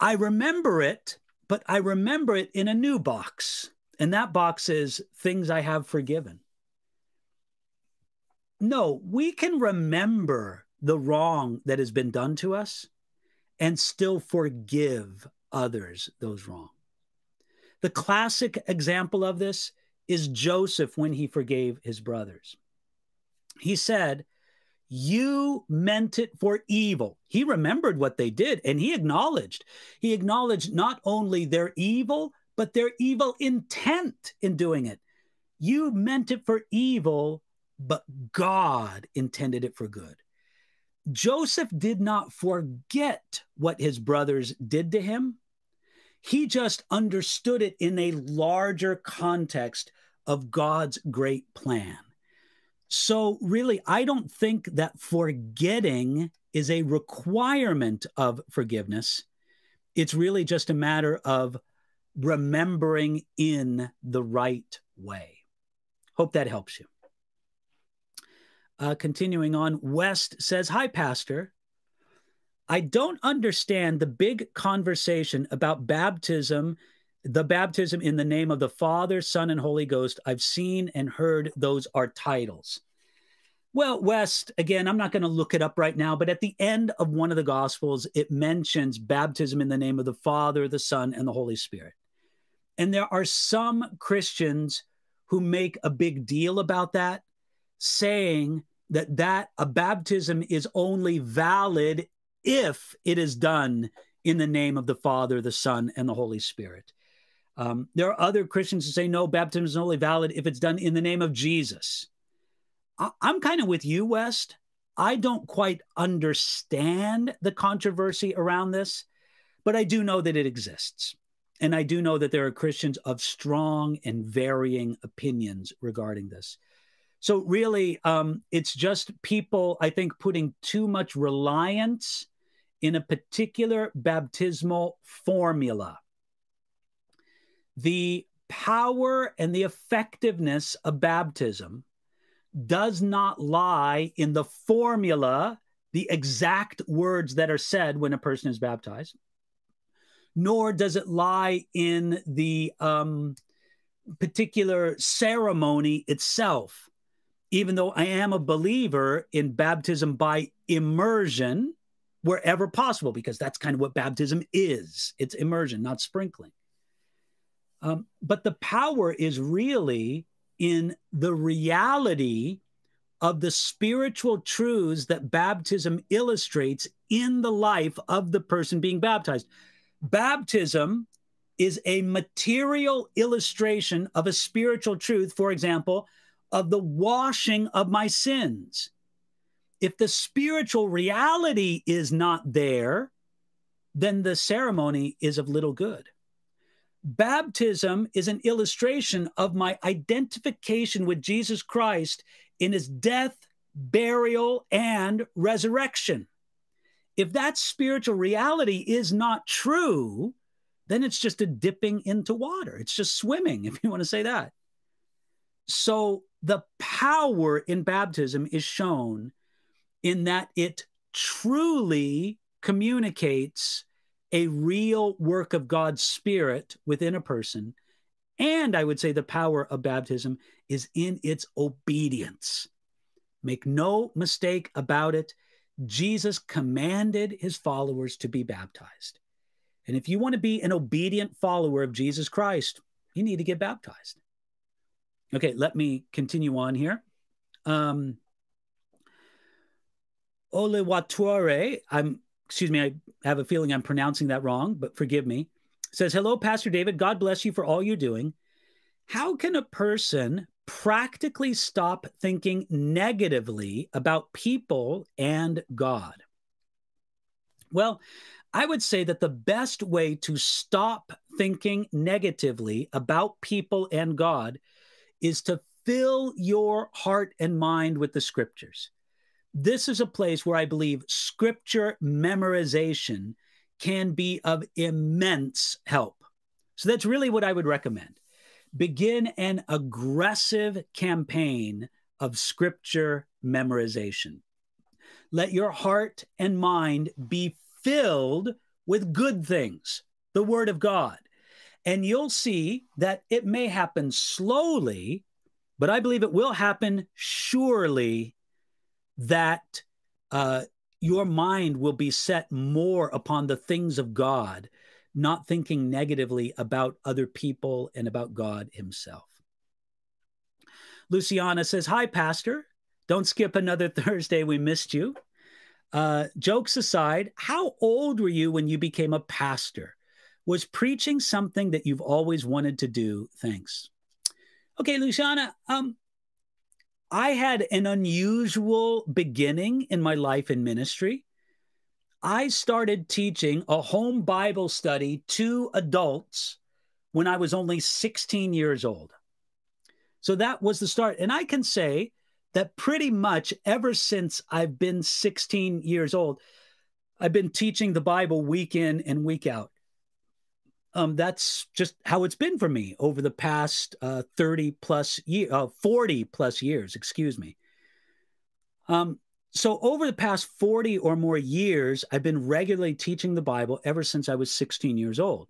I remember it, but I remember it in a new box. And that box is things I have forgiven. No, we can remember the wrong that has been done to us and still forgive others those wrong. The classic example of this is Joseph when he forgave his brothers. He said, you meant it for evil. He remembered what they did and he acknowledged. He acknowledged not only their evil, but their evil intent in doing it. You meant it for evil, but God intended it for good. Joseph did not forget what his brothers did to him. He just understood it in a larger context of God's great plan. So, really, I don't think that forgetting is a requirement of forgiveness. It's really just a matter of remembering in the right way. Hope that helps you. Uh, continuing on, West says, Hi, Pastor. I don't understand the big conversation about baptism, the baptism in the name of the Father, Son, and Holy Ghost. I've seen and heard those are titles. Well, West, again, I'm not going to look it up right now, but at the end of one of the Gospels, it mentions baptism in the name of the Father, the Son, and the Holy Spirit. And there are some Christians who make a big deal about that, saying that that a baptism is only valid if it is done in the name of the Father, the Son, and the Holy Spirit. Um, there are other Christians who say no, baptism is only valid if it's done in the name of Jesus. I, I'm kind of with you, West. I don't quite understand the controversy around this, but I do know that it exists. And I do know that there are Christians of strong and varying opinions regarding this. So, really, um, it's just people, I think, putting too much reliance in a particular baptismal formula. The power and the effectiveness of baptism does not lie in the formula, the exact words that are said when a person is baptized, nor does it lie in the um, particular ceremony itself. even though I am a believer in baptism by immersion wherever possible, because that's kind of what baptism is it's immersion, not sprinkling. Um, but the power is really in the reality of the spiritual truths that baptism illustrates in the life of the person being baptized. Baptism is a material illustration of a spiritual truth, for example, of the washing of my sins. If the spiritual reality is not there, then the ceremony is of little good. Baptism is an illustration of my identification with Jesus Christ in his death, burial, and resurrection. If that spiritual reality is not true, then it's just a dipping into water. It's just swimming, if you want to say that. So the power in baptism is shown in that it truly communicates a real work of God's Spirit within a person. And I would say the power of baptism is in its obedience. Make no mistake about it. Jesus commanded his followers to be baptized. And if you want to be an obedient follower of Jesus Christ, you need to get baptized. Okay, let me continue on here. Um, Olewatore, I'm excuse me, I have a feeling I'm pronouncing that wrong, but forgive me. Says, Hello, Pastor David. God bless you for all you're doing. How can a person practically stop thinking negatively about people and God? Well, I would say that the best way to stop thinking negatively about people and God is to fill your heart and mind with the scriptures this is a place where I believe scripture memorization can be of immense help. So that's really what I would recommend. Begin an aggressive campaign of scripture memorization. Let your heart and mind be filled with good things, the word of God. And you'll see that it may happen slowly, but I believe it will happen surely that uh, your mind will be set more upon the things of God, not thinking negatively about other people and about God Himself. Luciana says, Hi, Pastor. Don't skip another Thursday. We missed you. Uh, jokes aside, how old were you when you became a pastor? Was preaching something that you've always wanted to do? Thanks. Okay, Luciana, um, I had an unusual beginning in my life in ministry. I started teaching a home Bible study to adults when I was only 16 years old. So that was the start. And I can say that pretty much ever since I've been 16 years old, I've been teaching the Bible week in and week out um, that's just how it's been for me over the past uh, 30 plus year, uh, 40 plus years, excuse me. Um, so over the past 40 or more years, I've been regularly teaching the Bible ever since I was 16 years old.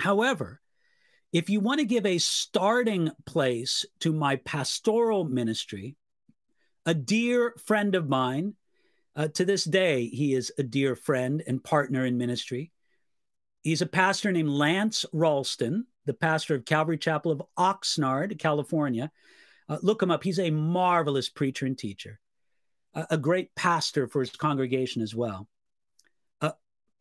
However, if you want to give a starting place to my pastoral ministry, a dear friend of mine, uh, to this day, he is a dear friend and partner in ministry. He's a pastor named Lance Ralston, the pastor of Calvary Chapel of Oxnard, California. Uh, look him up. He's a marvelous preacher and teacher, uh, a great pastor for his congregation as well. Uh,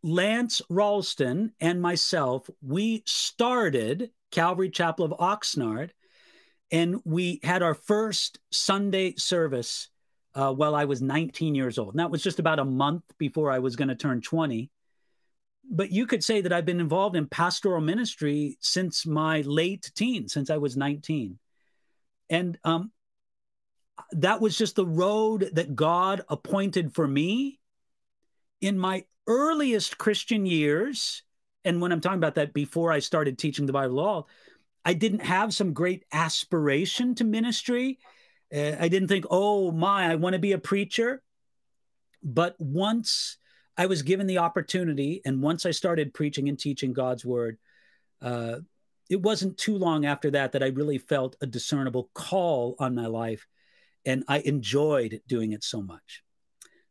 Lance Ralston and myself, we started Calvary Chapel of Oxnard, and we had our first Sunday service uh, while I was 19 years old. And that was just about a month before I was going to turn 20 but you could say that I've been involved in pastoral ministry since my late teens, since I was 19. And um, that was just the road that God appointed for me in my earliest Christian years. And when I'm talking about that, before I started teaching the Bible law, I didn't have some great aspiration to ministry. Uh, I didn't think, oh my, I want to be a preacher. But once I was given the opportunity, and once I started preaching and teaching God's word, uh, it wasn't too long after that that I really felt a discernible call on my life. and I enjoyed doing it so much.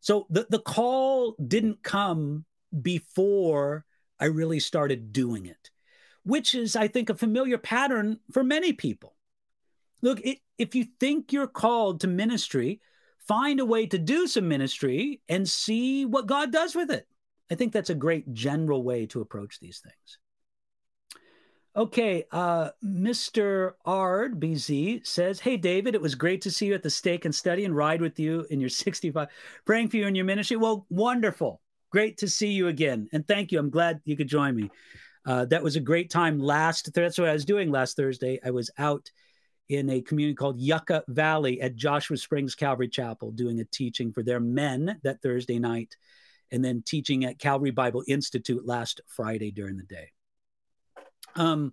So the, the call didn't come before I really started doing it, which is, I think, a familiar pattern for many people. Look, it, if you think you're called to ministry, find a way to do some ministry and see what God does with it. I think that's a great general way to approach these things. Okay, uh, Mr. Ard BZ says, Hey, David, it was great to see you at the Steak and Study and ride with you in your 65, praying for you in your ministry. Well, wonderful. Great to see you again. And thank you. I'm glad you could join me. Uh, that was a great time last, that's what I was doing last Thursday. I was out in a community called Yucca Valley at Joshua Springs Calvary Chapel doing a teaching for their men that Thursday night and then teaching at Calvary Bible Institute last Friday during the day. Um,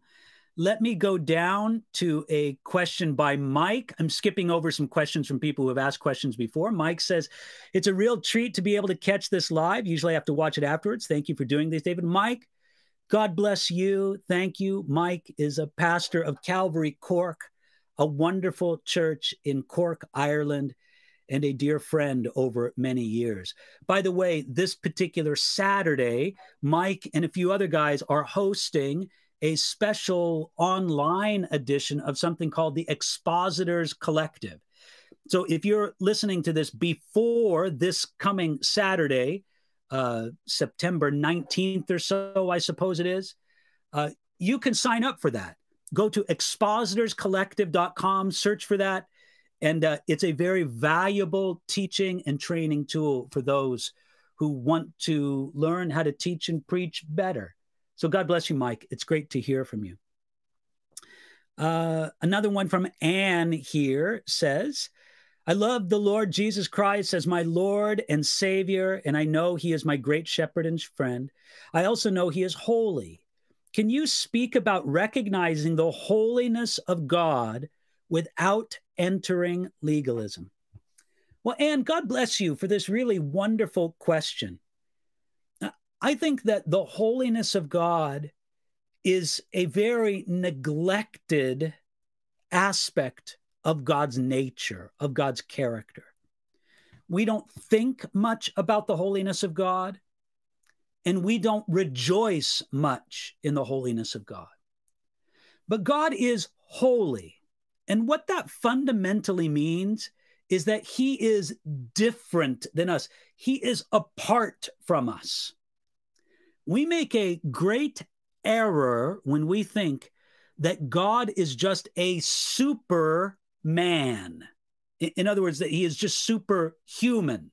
let me go down to a question by Mike. I'm skipping over some questions from people who have asked questions before. Mike says, It's a real treat to be able to catch this live. Usually I have to watch it afterwards. Thank you for doing this, David. Mike, God bless you. Thank you. Mike is a pastor of Calvary Cork, a wonderful church in Cork, Ireland and a dear friend over many years. By the way, this particular Saturday, Mike and a few other guys are hosting a special online edition of something called the Expositors Collective. So if you're listening to this before this coming Saturday, uh, September 19th or so, I suppose it is, uh, you can sign up for that. Go to expositorscollective.com, search for that and uh, it's a very valuable teaching and training tool for those who want to learn how to teach and preach better. So God bless you, Mike. It's great to hear from you. Uh, another one from Anne here says, I love the Lord Jesus Christ as my Lord and Savior, and I know He is my great shepherd and friend. I also know He is holy. Can you speak about recognizing the holiness of God without entering legalism? Well, Anne, God bless you for this really wonderful question. I think that the holiness of God is a very neglected aspect of God's nature, of God's character. We don't think much about the holiness of God, and we don't rejoice much in the holiness of God. But God is holy. And what that fundamentally means is that he is different than us, he is apart from us. We make a great error when we think that God is just a superman. In other words, that he is just superhuman.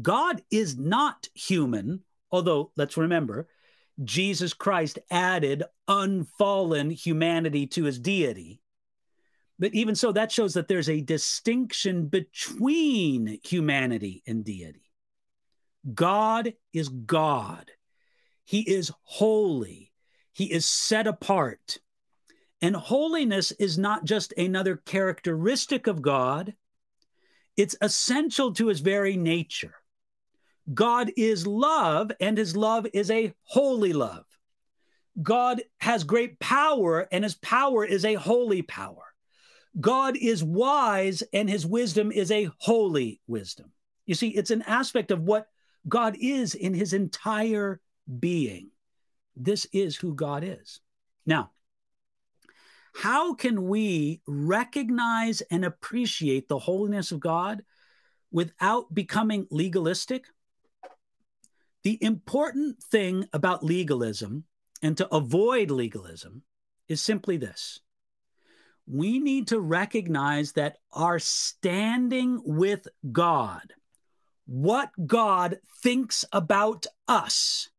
God is not human, although let's remember, Jesus Christ added unfallen humanity to his deity. But even so, that shows that there's a distinction between humanity and deity. God is God, He is holy, He is set apart. And holiness is not just another characteristic of God, it's essential to His very nature. God is love, and His love is a holy love. God has great power, and His power is a holy power. God is wise and his wisdom is a holy wisdom. You see, it's an aspect of what God is in his entire being. This is who God is. Now, how can we recognize and appreciate the holiness of God without becoming legalistic? The important thing about legalism and to avoid legalism is simply this we need to recognize that our standing with God, what God thinks about us,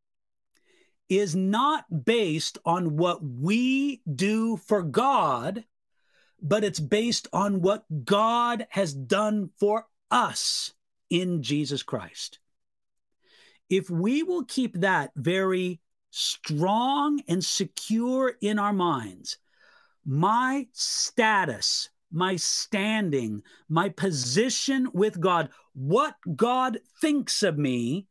is not based on what we do for God, but it's based on what God has done for us in Jesus Christ. If we will keep that very strong and secure in our minds, my status, my standing, my position with God, what God thinks of me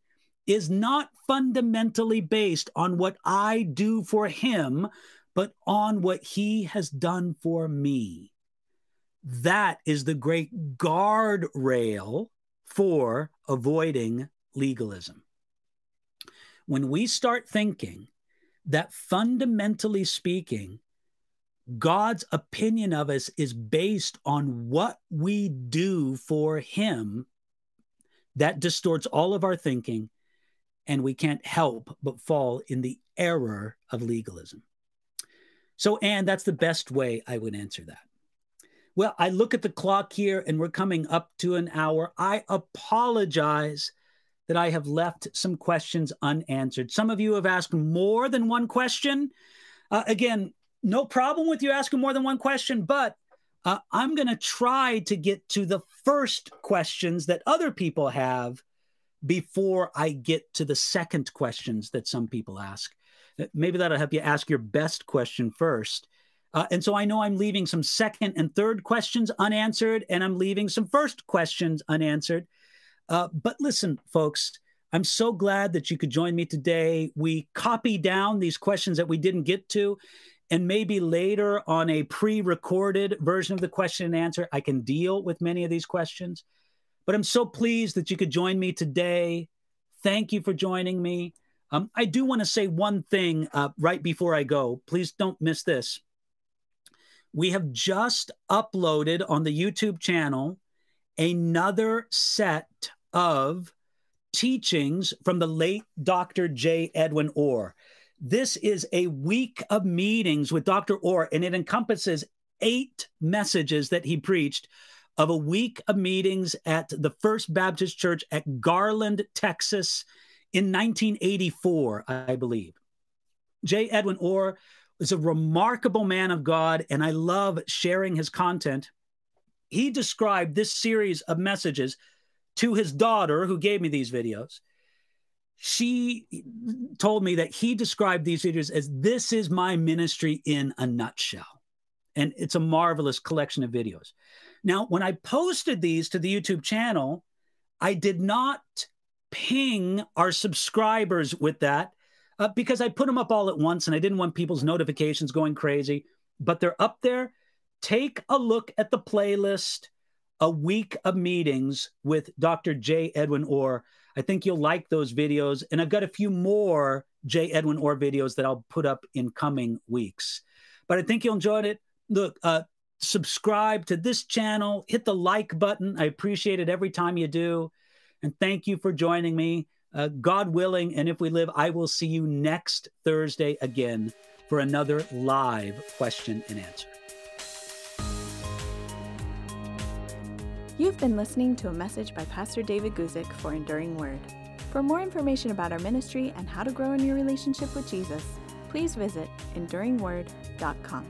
is not fundamentally based on what I do for Him, but on what He has done for me. That is the great guardrail for avoiding legalism. When we start thinking that fundamentally speaking, God's opinion of us is based on what we do for Him, that distorts all of our thinking, and we can't help but fall in the error of legalism. So, Anne, that's the best way I would answer that. Well, I look at the clock here and we're coming up to an hour. I apologize that I have left some questions unanswered. Some of you have asked more than one question. Uh, again, no problem with you asking more than one question, but uh, I'm going to try to get to the first questions that other people have before I get to the second questions that some people ask. Uh, maybe that'll help you ask your best question first. Uh, and so I know I'm leaving some second and third questions unanswered, and I'm leaving some first questions unanswered. Uh, but listen, folks, I'm so glad that you could join me today. We copy down these questions that we didn't get to, and maybe later on a pre recorded version of the question and answer, I can deal with many of these questions. But I'm so pleased that you could join me today. Thank you for joining me. Um, I do want to say one thing uh, right before I go. Please don't miss this. We have just uploaded on the YouTube channel another set of teachings from the late Dr. J. Edwin Orr. This is a week of meetings with Dr. Orr, and it encompasses eight messages that he preached of a week of meetings at the First Baptist Church at Garland, Texas in 1984, I believe. J. Edwin Orr is a remarkable man of God, and I love sharing his content. He described this series of messages to his daughter, who gave me these videos. She told me that he described these videos as this is my ministry in a nutshell. And it's a marvelous collection of videos. Now, when I posted these to the YouTube channel, I did not ping our subscribers with that uh, because I put them up all at once and I didn't want people's notifications going crazy. But they're up there. Take a look at the playlist, a week of meetings with Dr. J. Edwin Orr. I think you'll like those videos. And I've got a few more J. Edwin Orr videos that I'll put up in coming weeks. But I think you'll enjoy it. Look, uh, subscribe to this channel, hit the like button. I appreciate it every time you do. And thank you for joining me. Uh, God willing, and if we live, I will see you next Thursday again for another live question and answer. You've been listening to a message by Pastor David Guzik for Enduring Word. For more information about our ministry and how to grow in your relationship with Jesus, please visit enduringword.com.